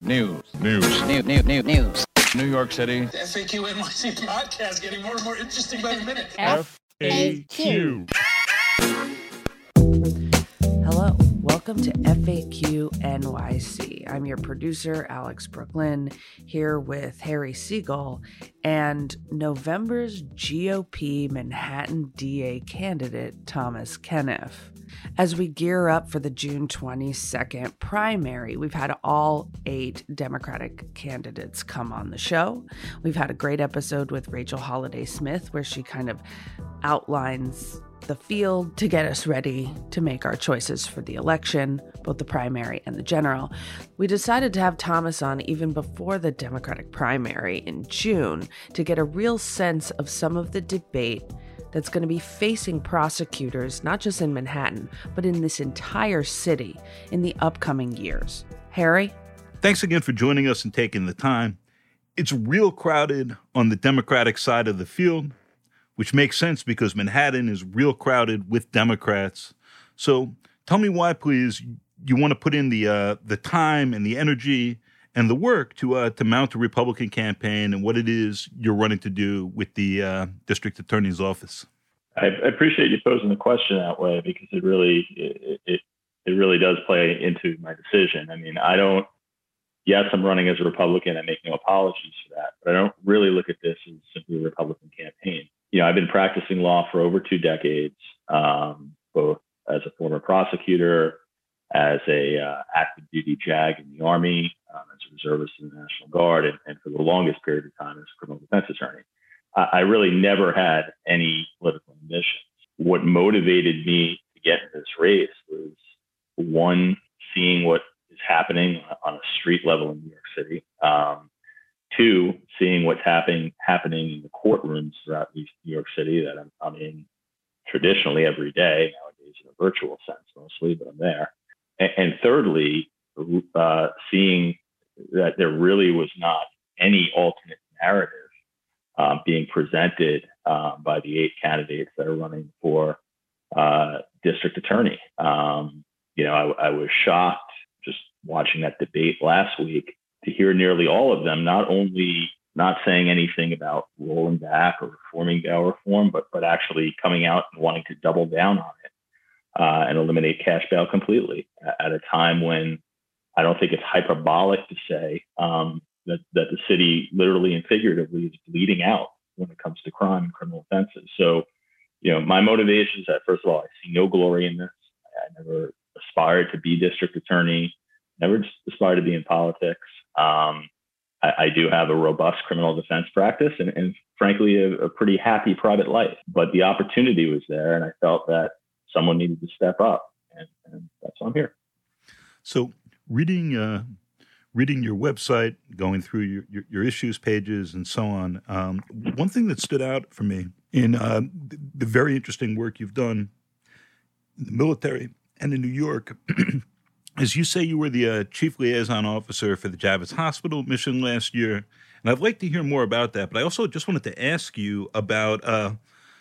News. News. News. News. News. News. New York City. The FAQ NYC podcast getting more and more interesting by the minute. FAQ. Hello, welcome to FAQ NYC. I'm your producer, Alex Brooklyn, here with Harry Siegel and November's GOP Manhattan DA candidate, Thomas Kenniff. As we gear up for the June 22nd primary, we've had all eight Democratic candidates come on the show. We've had a great episode with Rachel Holiday Smith where she kind of outlines the field to get us ready to make our choices for the election, both the primary and the general. We decided to have Thomas on even before the Democratic primary in June to get a real sense of some of the debate that's going to be facing prosecutors, not just in Manhattan, but in this entire city in the upcoming years. Harry? Thanks again for joining us and taking the time. It's real crowded on the Democratic side of the field, which makes sense because Manhattan is real crowded with Democrats. So tell me why, please, you want to put in the uh, the time and the energy and the work to uh, to mount a Republican campaign and what it is you're running to do with the uh, district attorney's office. I appreciate you posing the question that way because it really it, it it really does play into my decision. I mean, I don't. Yes, I'm running as a Republican. I make no apologies for that, but I don't really look at this as simply a Republican campaign. You know, I've been practicing law for over two decades, um, both as a former prosecutor, as a uh, active duty JAG in the Army, reservist in the National Guard, and, and, for the longest period of time as a criminal defense attorney. I, I really never had any political ambitions. What motivated me to get in this race was one, seeing what is happening on a street level in New York City. Um, two, seeing what's happening happening in the courtrooms throughout New York City that I'm, I'm in traditionally every day nowadays in a virtual sense mostly, but I'm there. And, and thirdly, uh, seeing that there really was not any alternate narrative um, being presented um, by the eight candidates that are running for uh, district attorney. Um, you know, I, I, was shocked just watching that debate last week to hear nearly all of them not only not saying anything about rolling back or reforming bail reform, but but actually coming out and wanting to double down on it uh, and eliminate cash bail completely at a time when I don't think it's hyperbolic to say um, that, that the city literally and figuratively is bleeding out when it comes to crime and criminal offenses. So, you know, my motivation is that first of all, I see no glory in this. I never aspired to be district attorney, never aspired to be in politics. Um, I, I, do have a robust criminal defense practice and, and frankly, a, a, pretty happy private life. But the opportunity was there, and I felt that someone needed to step up, and, and that's why I'm here. So, reading uh, reading your website, going through your, your, your issues pages, and so on, um, one thing that stood out for me in uh, the very interesting work you've done in the military and in New York. is you say you were the uh, chief liaison officer for the Javits Hospital mission last year, and I'd like to hear more about that. But I also just wanted to ask you about uh,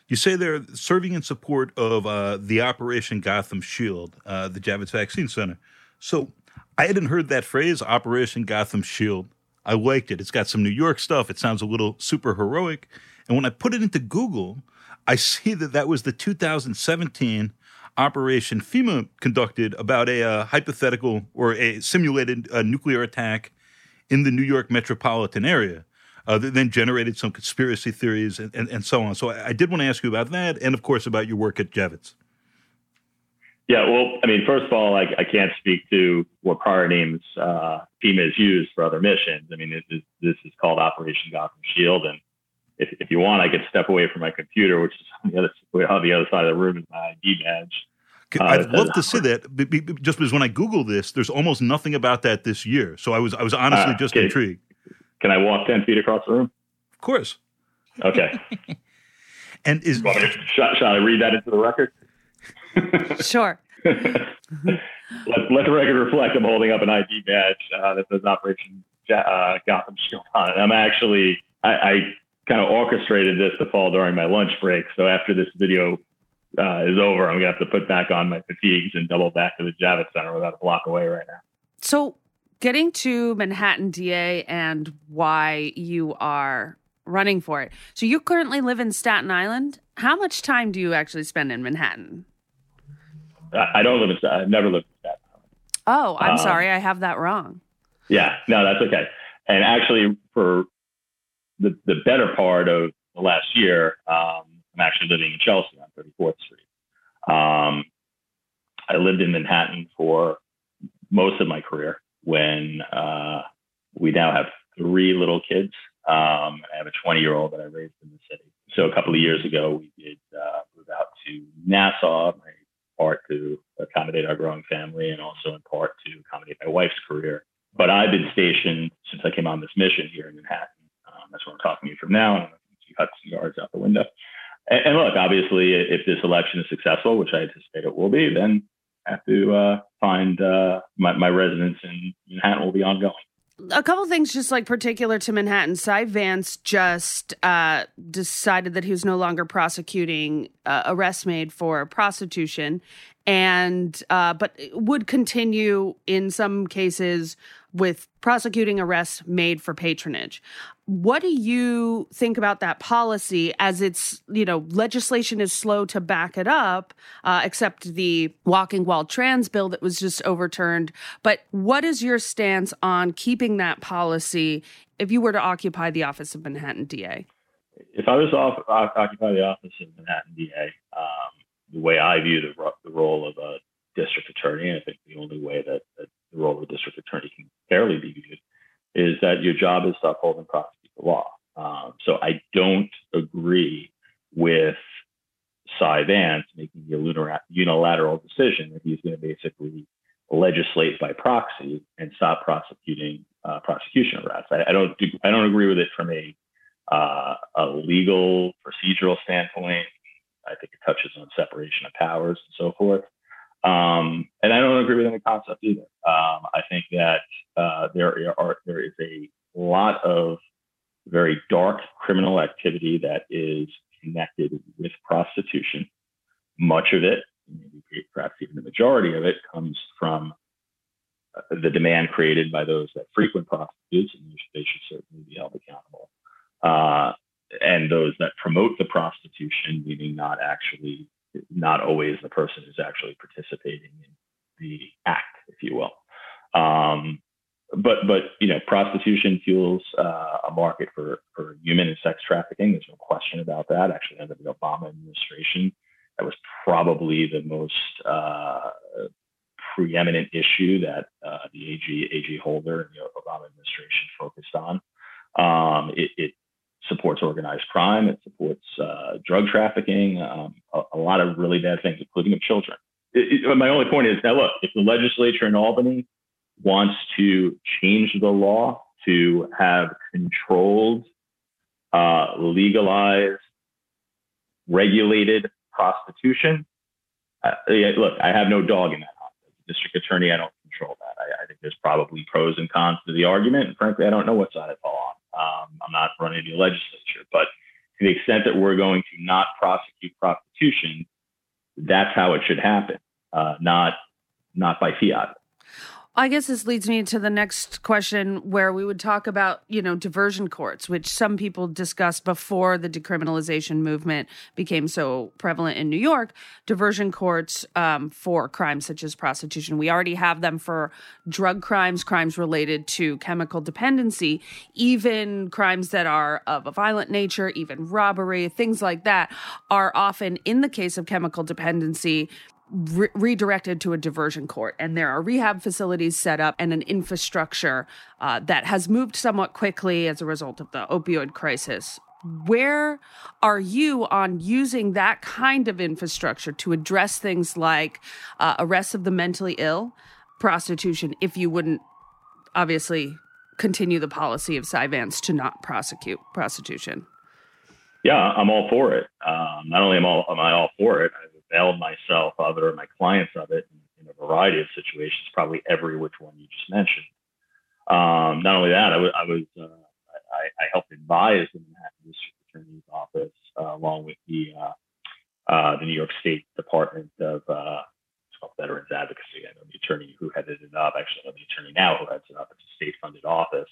you say they're serving in support of uh, the Operation Gotham Shield, uh, the Javits Vaccine Center. So I hadn't heard that phrase, Operation Gotham Shield. I liked it. It's got some New York stuff. It sounds a little super heroic. And when I put it into Google, I see that that was the 2017 Operation FEMA conducted about a uh, hypothetical or a simulated uh, nuclear attack in the New York metropolitan area uh, that then generated some conspiracy theories and, and, and so on. So I, I, did want to ask you about that, and of course about your work at Javits. Yeah, well, I mean, first of all, I, I can't speak to what prior names uh, FEMA has used for other missions. I mean, this, this is called Operation Gotham Shield, and if, if you want, I could step away from my computer, which is on the other on the other side of the room is my ID badge. Uh, I'd love to see that. Just because when I Google this, there's almost nothing about that this year. So I was I was honestly uh, just okay. intrigued. Can I walk 10 feet across the room? Of course. Okay. and is. Shall, shall I read that into the record? sure. Let, let the record reflect I'm holding up an ID badge uh, that says Operation uh, Gotham Shield on it. I'm actually, I, I kind of orchestrated this to fall during my lunch break. So after this video uh, is over, I'm going to have to put back on my fatigues and double back to the Javits Center without a block away right now. So getting to Manhattan DA and why you are running for it. So you currently live in Staten Island. How much time do you actually spend in Manhattan? I don't live in Staten. I've never lived in Staten Island. Oh, I'm um, sorry, I have that wrong. Yeah, no, that's okay. And actually, for the the better part of the last year, um, I'm actually living in Chelsea on 34th Street. Um, I lived in Manhattan for most of my career. When uh, we now have three little kids, um, I have a 20 year old that I raised in the city. So a couple of years ago, we did uh, move out to Nassau, my part to accommodate our growing family, and also in part to accommodate my wife's career. But I've been stationed since I came on this mission here in Manhattan. Um, that's where I'm talking to you from now. And you Hudson Yards out the window. And, and, look, obviously, if this election is successful, which I anticipate it will be, then I have to uh, find uh, my, my residence in Manhattan will be ongoing a couple things just like particular to Manhattan. Cy Vance just uh, decided that he was no longer prosecuting uh, arrests made for prostitution, and uh, but would continue in some cases with prosecuting arrests made for patronage. What do you think about that policy as it's, you know, legislation is slow to back it up, uh, except the walking while trans bill that was just overturned. But what is your stance on keeping that policy if you were to occupy the office of Manhattan DA? If I was off, occupy the office of Manhattan DA, um, the way I view the, the role of a district attorney, and I think the only way that, that the role of a district attorney can fairly be viewed is that your job is to uphold and prosecute the law. Um, so I don't agree with Cy Vance making the unilateral decision that he's going to basically legislate by proxy and stop prosecuting uh, prosecution arrests. I, I, don't do, I don't agree with it from a uh, a legal procedural standpoint. I think it touches on separation of powers and so forth. Um, and I don't agree with any concept either. Um, I think that uh, there are there is a lot of very dark criminal activity that is connected with prostitution. Much of it, maybe perhaps even the majority of it, comes from uh, the demand created by those that frequent prostitutes, and they should certainly be held accountable. Uh, and those that promote the prostitution, meaning not actually not always the person who's actually participating in the act, if you will. Um, but but you know, prostitution fuels uh, a market for for human and sex trafficking. There's no question about that. Actually, under the Obama administration, that was probably the most uh, preeminent issue that uh, the AG AG Holder and the Obama administration focused on. Um, it, it supports organized crime. It supports uh, drug trafficking, um, a, a, lot of really bad things, including of children. It, it, my only point is that look, if the legislature in Albany wants to change the law to have controlled, uh, legalized, regulated prostitution, uh, look, I have no dog in that district attorney, I don't control that. I, I there's probably pros and cons to the argument, and frankly, I don't know what side I fall on. Um, I'm not running the legislature, but to the extent that we're going to not prosecute prostitution, that's how it should happen, uh, not not by fiat. I guess this leads me to the next question where we would talk about, you know, diversion courts, which some people discussed before the decriminalization movement became so prevalent in New York. Diversion courts um, for crimes such as prostitution. We already have them for drug crimes, crimes related to chemical dependency, even crimes that are of a violent nature, even robbery, things like that are often, in the case of chemical dependency, re- redirected to a diversion court. And there are rehab facilities set up and an infrastructure uh, that has moved somewhat quickly as a result of the opioid crisis. Where are you on using that kind of infrastructure to address things like uh, arrests of the mentally ill, prostitution, if you wouldn't obviously continue the policy of Cy Vance to not prosecute prostitution? Yeah, I'm all for it. Um, not only am, all, am I all for it, I availed myself of it or my clients of it in, a variety of situations, probably every which one you just mentioned. Um, not only that, I, w- I was uh, I, I, helped advise the Manhattan District Attorney's Office uh, along with the uh, uh, the New York State Department of uh, Veterans Advocacy. I know the attorney who headed it up. Actually, I know the attorney now who heads it up. It's a state-funded office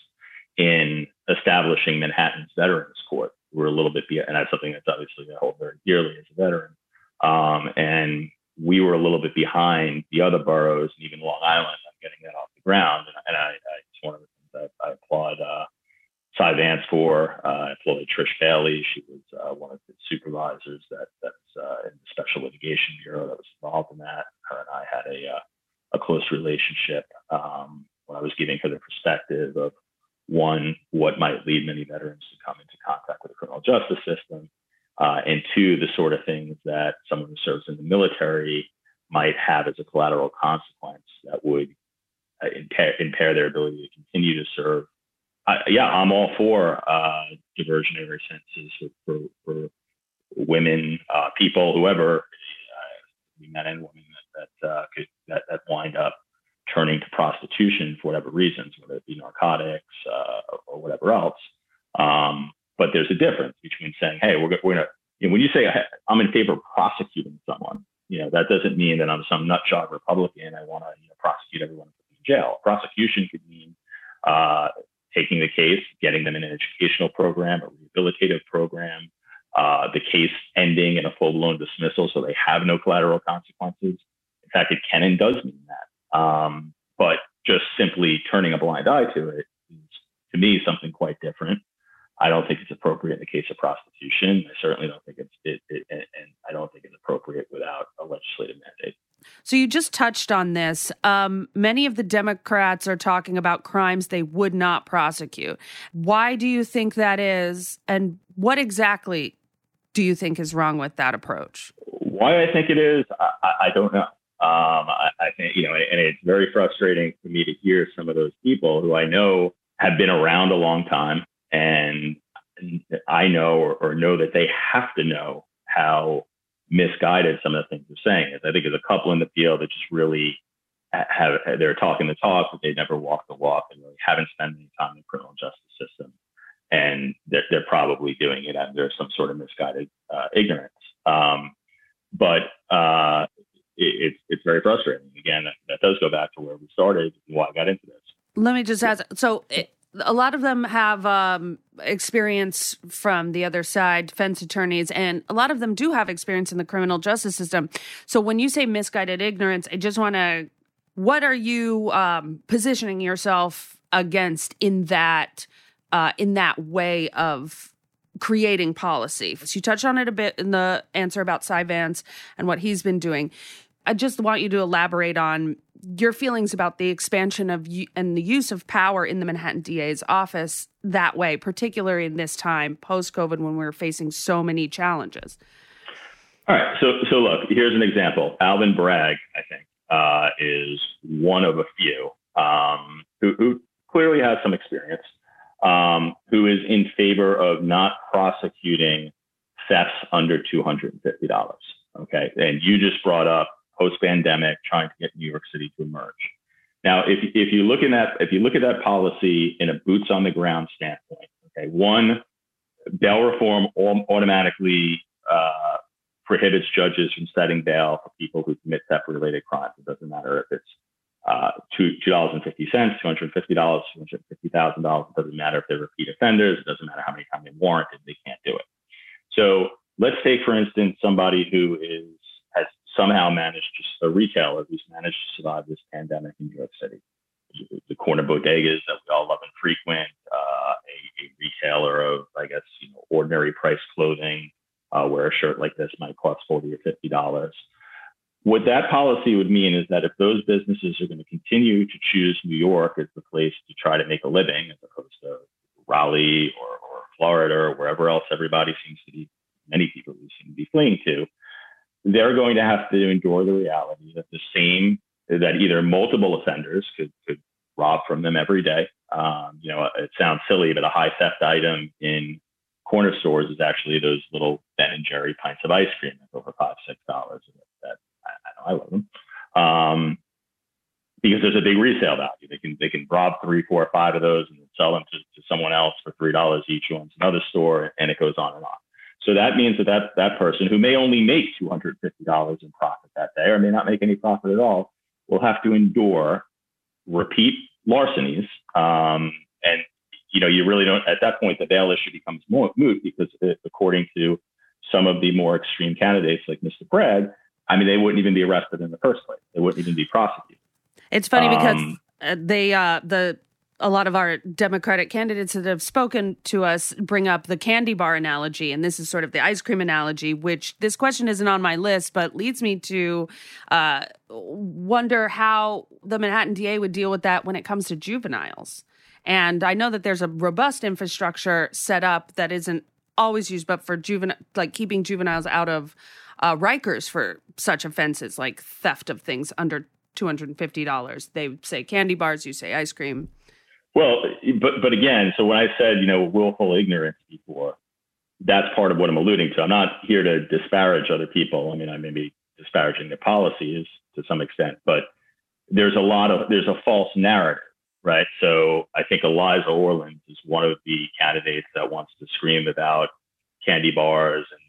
in establishing Manhattan's Veterans Court. We're a little bit, and that's something that's obviously I hold very dearly as a veteran. Um, and we were a little bit behind the other boroughs and even Long Island on getting that off the ground. And, and I, I, it's one of the things I, I applaud uh, Cy Vance for. Uh, I applaud Trish Bailey. She was uh, one of the supervisors that that's uh, in the Special Litigation Bureau that was involved in that. Her and I had a uh, a close relationship um, when I was giving her the perspective of one, what might lead many veterans to come into contact with the criminal justice system, uh, and two, the sort of things that serves in the military might have as a collateral consequence that would uh, impair, impair, their ability to continue to serve. Uh, yeah, I'm all for uh, diversionary sentences for, for, women, uh, people, whoever, uh, men and women that that, could, that that wind up turning to prostitution for whatever reasons, whether it be narcotics or whatever else. Um, but there's a difference between saying, "Hey, we're, we're gonna." You know, when you say I'm in favor of prosecuting someone, you know that doesn't mean that I'm some nutjob Republican. I want to you know, prosecute everyone in jail. Prosecution could mean uh, taking the case, getting them in an educational program, a rehabilitative program, uh, the case ending in a full-blown dismissal, so they have no collateral consequences. In fact, it can and does mean that. Um, but just simply turning a blind eye to it is, to me, something quite different. I don't think it's appropriate in the case of prostitution. I certainly don't think it's it, it, and I don't think it's appropriate without a legislative mandate. So you just touched on this. Um, many of the Democrats are talking about crimes they would not prosecute. Why do you think that is, and what exactly do you think is wrong with that approach? Why I think it is, I, I don't know. Um, I, I think you know, and it's very frustrating for me to hear some of those people who I know have been around a long time and I know or, or know that they have to know how misguided some of the things they're saying is. I think there's a couple in the field that just really have they're talking the talk, but they never walk the walk and really haven't spent any time in the criminal justice system. And they're, they're probably doing it under some sort of misguided uh, ignorance. Um, but uh, it, it's it's very frustrating. Again, that, that, does go back to where we started and why I got into this. Let me just ask. So, a lot of them have um, experience from the other side, defense attorneys, and a lot of them do have experience in the criminal justice system. So when you say misguided ignorance, I just want to, what are you um, positioning yourself against in that uh, in that way of creating policy? So you touched on it a bit in the answer about Cy Vance and what he's been doing. I just want you to elaborate on your feelings about the expansion of and the use of power in the Manhattan DA's office that way, particularly in this time post COVID when we're facing so many challenges. All right. So, so look, here's an example. Alvin Bragg, I think, uh, is one of a few um, who, who, clearly has some experience, um, who is in favor of not prosecuting thefts under $250. Okay. And you just brought up post pandemic, trying to get New York City to emerge. Now, if, if you look in that if you look at that policy in a boots on the ground standpoint, okay, one, bail reform automatically uh, prohibits judges from setting bail for people who commit theft related crimes. It doesn't matter if it's uh, two dollars and fifty cents, two hundred fifty dollars, two hundred fifty thousand dollars. It doesn't matter if they're repeat offenders. It doesn't matter how many times they warranted. They can't do it. So let's take, for instance, somebody who is somehow managed to, a retailer who's managed to survive this pandemic in New York City. The corner bodegas that we all love and frequent, uh, a, a, retailer of, I guess, you know, ordinary price clothing, uh, where a shirt like this might cost 40 or $50. What that policy would mean is that if those businesses are going to continue to choose New York as the place to try to make a living, as opposed to Raleigh or, or Florida or wherever else everybody seems to be, many people seem to be fleeing to, they're going to have to endure the reality that the same that either multiple offenders could, could rob from them every day. Um, you know, it sounds silly, but a high theft item in corner stores is actually those little Ben and Jerry pints of ice cream that's over five, six dollars. That I, I, know I love them. Um, because there's a big resale value. They can they can rob three, four, five of those and sell them to, to someone else for three dollars each. Owns another store, and it goes on and on. So that means that that, that person who may only make $250 in profit that day or may not make any profit at all will have to endure repeat larcenies. Um, and, you know, you really don't, at that point, the bail issue becomes moot because it, according to some of the more extreme candidates like Mr. Bragg, I mean, they wouldn't even be arrested in the first place. They wouldn't even be prosecuted. It's funny because um, uh, they, uh, the, a lot of our Democratic candidates that have spoken to us bring up the candy bar analogy, and this is sort of the ice cream analogy, which this question isn't on my list, but leads me to uh, wonder how the Manhattan DA would deal with that when it comes to juveniles. And I know that there's a robust infrastructure set up that isn't always used, but for juvenile, like keeping juveniles out of uh, Rikers for such offenses like theft of things under $250. They say candy bars, you say ice cream. Well, but but again, so when I said you know willful ignorance before, that's part of what I'm alluding to. I'm not here to disparage other people. I mean, I may be disparaging their policies to some extent, but there's a lot of there's a false narrative, right? So I think Eliza Orlins is one of the candidates that wants to scream about candy bars and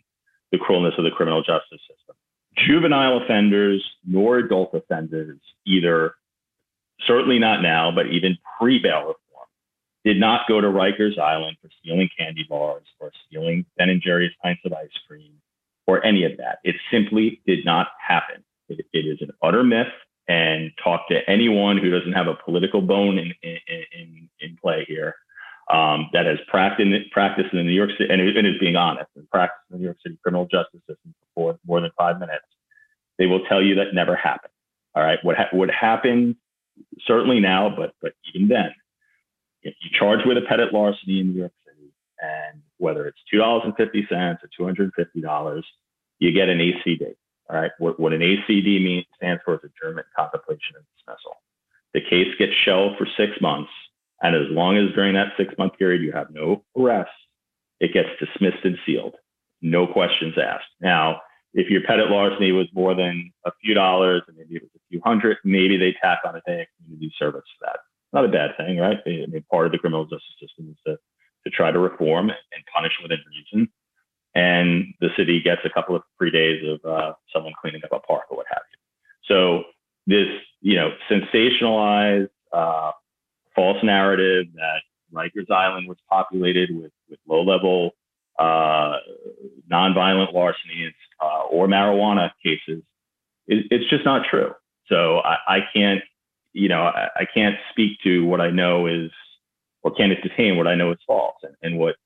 the cruelness of the criminal justice system. Juvenile offenders nor adult offenders either certainly not now, but even pre bail reform, did not go to Rikers Island for stealing candy bars or stealing Ben and Jerry's pints of ice cream or any of that. It simply did not happen. it, it is an utter myth. And talk to anyone who doesn't have a political bone in in, in, in play here. Um, that has practiced, practiced in the New York City, and, and is being honest, and practiced in the New York City criminal justice system for more than five minutes, they will tell you that never happened. All right, what ha- what happened certainly now, but but even then, if you charge with a petit larceny in New York City, and whether it's two dollars and fifty cents or two hundred and fifty dollars, you get an ACD. All right, what, what an ACD means stands for is adjournment, contemplation, and dismissal. The case gets shelved for six months, and as long as during that six month period you have no arrests, it gets dismissed and sealed, no questions asked. Now, if your petit larceny was more than a few dollars and maybe it was a few hundred, maybe they tack on a day of community service for that. Not a bad thing, right? I mean, part of the criminal justice system is to, to try to reform and punish within reason. And the city gets a couple of free days of uh, someone cleaning up a park or what have you. So this, you know, sensationalized uh, false narrative that Rikers Island was populated with, with low level uh, nonviolent larceny or marijuana cases, it, it's just not true. So I, I can't, you know, I, I, can't speak to what I know is, or can't entertain what I know is false, and, and what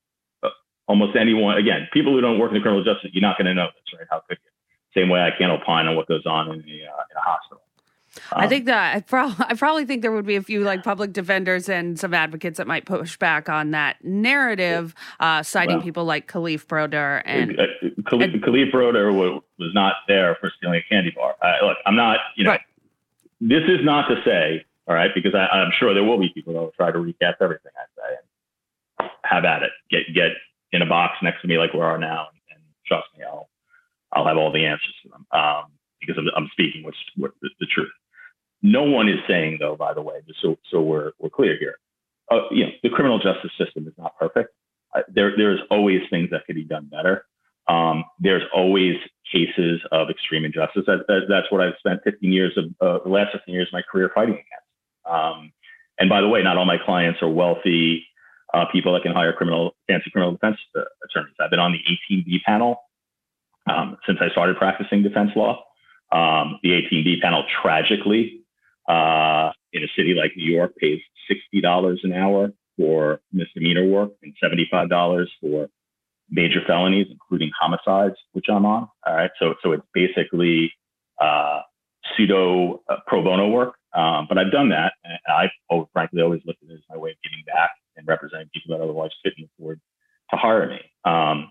uh, almost anyone, again, people who don't work in the criminal justice, you're not going to know this, right? How could you? Same way I can't opine on what goes on in, the, uh, in a hospital. I think that I, pro- I probably think there would be a few like public defenders and some advocates that might push back on that narrative, uh, citing well, people like Kalief Browder and uh, Kalief, and, Kalief Browder was, was not there for stealing a candy bar. Uh, look, I'm not, you know, right. this is not to say, all right, because I, am sure there will be people that will try to recap everything I say and have at it. Get get in a box next to me like we are now, and, and trust me, I'll I'll have all the answers to them. Um, because I'm, I'm speaking with, with the, the, truth. No one is saying, though, by the way, just so, so we're, we're clear here, uh, you know, the criminal justice system is not perfect. Uh, there, there's always things that could be done better. Um, there's always cases of extreme injustice. That, that, that's what I've spent 15 years of uh, the last 15 years of my career fighting against. Um, and by the way, not all my clients are wealthy uh, people that can hire criminal fancy criminal defense uh, attorneys. I've been on the 18B panel um, since I started practicing defense law. Um, the 18B panel tragically uh, in a city like New York pays $60 an hour for misdemeanor work and $75 for major felonies, including homicides, which I'm on. All right. So, so it's basically uh, pseudo uh, pro bono work. Um, but I've done that. And I, oh, frankly, always looked at it as my way of giving back and representing people that otherwise couldn't afford to hire me. Um,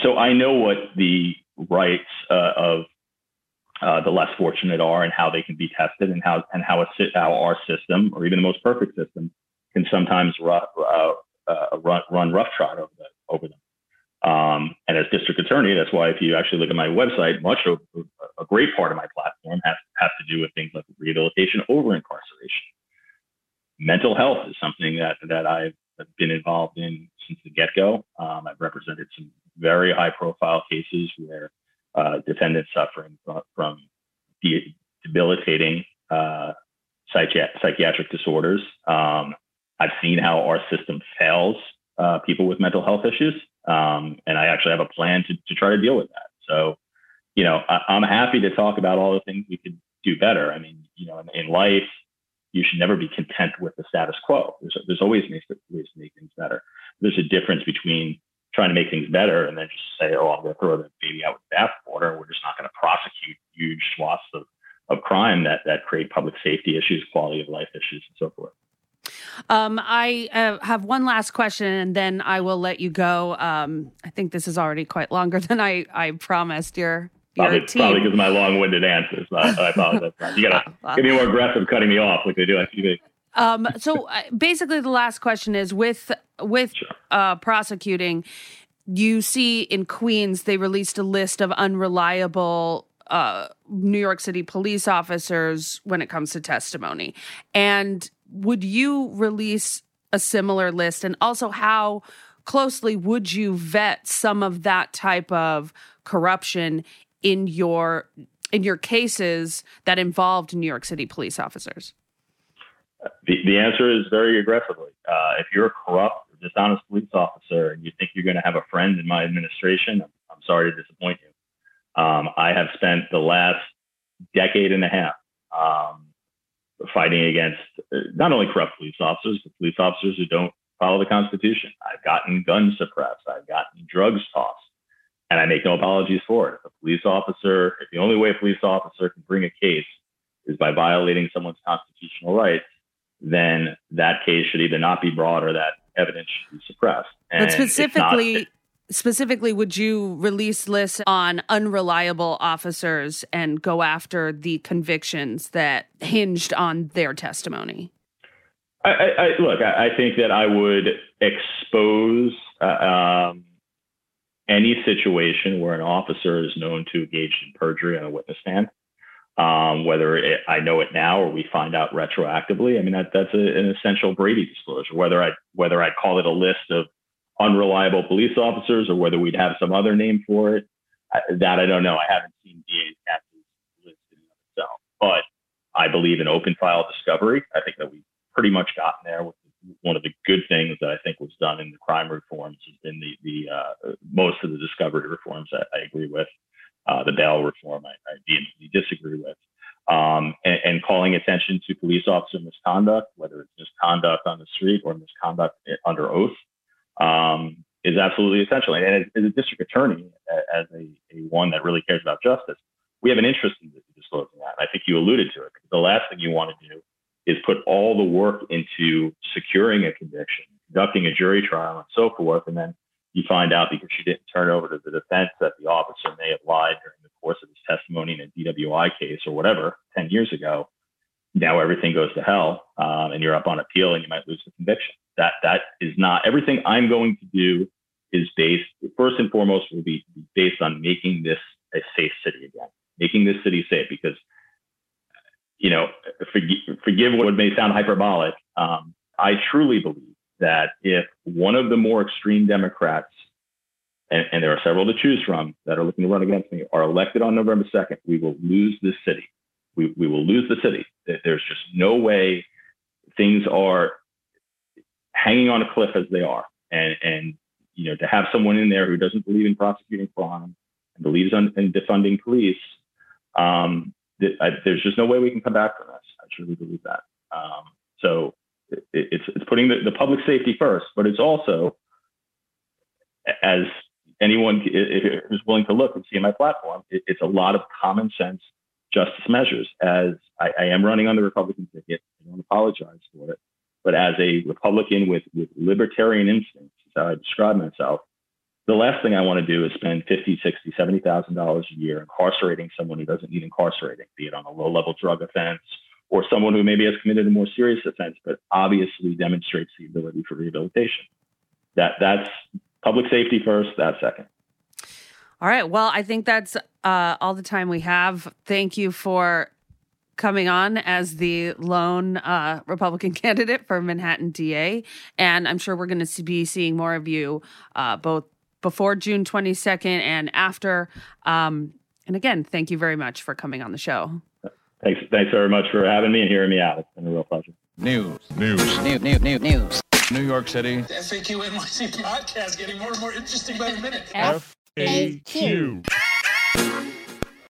so I know what the rights uh, of uh, the less fortunate are and how they can be tested and how and how a how our system or even the most perfect system can sometimes rough, uh, uh, run, run roughshod over, the, over them. Um, and as district attorney, that's why if you actually look at my website, much of a great part of my platform has, has to do with things like rehabilitation over incarceration. Mental health is something that that I've been involved in since the get go. Um, I've represented some very high profile cases where uh, defendants suffering from, de- debilitating uh, psychiatric disorders. Um, I've seen how our system fails uh, people with mental health issues, um, and I actually have a plan to, to try to deal with that. So, you know, I, am happy to talk about all the things we could do better. I mean, you know, in, in life, you should never be content with the status quo. There's, there's always ways to, make things better. There's a difference between trying to make things better and then just say, oh, I'm going to throw the baby out with the bathwater. We're just not going to prosecute huge swaths of, of crime that, that create public safety issues, quality of life issues, and so forth. Um, I uh, have one last question, and then I will let you go. Um, I think this is already quite longer than I, I promised. Your probably, probably because of my long-winded answers. I, I apologize. You gotta get me more aggressive, cutting me off like they do on TV. Um, so uh, basically, the last question is with with sure. uh, prosecuting. You see in Queens, they released a list of unreliable uh, New York City police officers when it comes to testimony. And would you release a similar list? And also, how closely would you vet some of that type of corruption in your in your cases that involved New York City police officers? The, the answer is very aggressively. Uh, if you're a corrupt or dishonest police officer and you think you're going to have a friend in my administration, I'm, I'm sorry to disappoint you. Um, I have spent the last decade and a half um, fighting against uh, not only corrupt police officers, but police officers who don't follow the Constitution. I've gotten guns suppressed. I've gotten drugs tossed and I make no apologies for it. If a police officer, if the only way a police officer can bring a case is by violating someone's constitutional rights, then that case should either not be brought or that evidence should be suppressed. And but specifically, specifically, would you release lists on unreliable officers and go after the convictions that hinged on their testimony? I, I, look, I, think that I would expose. Uh, um, any situation where an officer is known to engage in perjury on a witness stand, um, whether it, I know it now or we find out retroactively. I mean, that, that's a, an essential Brady disclosure. Whether I whether I call it a list of unreliable police officers or whether we'd have some other name for it, I, that I don't know. I haven't seen DA's captain's list in itself, but I believe in open file discovery. I think that we've pretty much gotten there with one of the good things that I think was done in the crime reforms has been the the uh, most of the discovery reforms that I agree with. Uh, the bail reform I, I vehemently disagree with, um, and, and, calling attention to police officer misconduct, whether it's misconduct on the street or misconduct under oath, um, is absolutely essential. And as, as, a district attorney, as a, a, one that really cares about justice, we have an interest in disclosing that. I think you alluded to it. The last thing you want to do is put all the work into securing a conviction, conducting a jury trial, and so forth. And then you find out because you didn't turn over to the defense that the officer may have lied during the course of his testimony in a DWI case or whatever 10 years ago. Now everything goes to hell, um, and you're up on appeal, and you might lose the conviction. That that is not everything. I'm going to do is based first and foremost will be based on making this a safe city again, making this city safe because you know, forgive, forgive what may sound hyperbolic. Um, I truly believe that if one of the more extreme Democrats, and, and, there are several to choose from that are looking to run against me, are elected on November 2nd, we will lose this city. We, we will lose the city. There's just no way things are hanging on a cliff as they are. And, and you know, to have someone in there who doesn't believe in prosecuting crime and believes in, in defunding police, um, I, there's just no way we can come back from this. I truly believe that. Um, so it, it's it's putting the, the public safety first, but it's also as anyone who's willing to look and see my platform, it, it's a lot of common sense justice measures. As I, I, am running on the Republican ticket, I don't apologize for it, but as a Republican with with libertarian instincts, is how I describe myself the last thing I want to do is spend fifty, sixty, seventy thousand dollars a year incarcerating someone who doesn't need incarcerating, be it on a low-level drug offense or someone who maybe has committed a more serious offense, but obviously demonstrates the ability for rehabilitation. That that's public safety first. That second. All right. Well, I think that's uh, all the time we have. Thank you for coming on as the lone uh, Republican candidate for Manhattan DA. And I'm sure we're going to be seeing more of you uh, both before June 22nd and after. Um, and again, thank you very much for coming on the show. Thanks, thanks very much for having me and hearing me out. It's been a real pleasure. News, news, news, news, news, news. New York City. The FAQ NYC podcast getting more and more interesting by the minute. FAQ.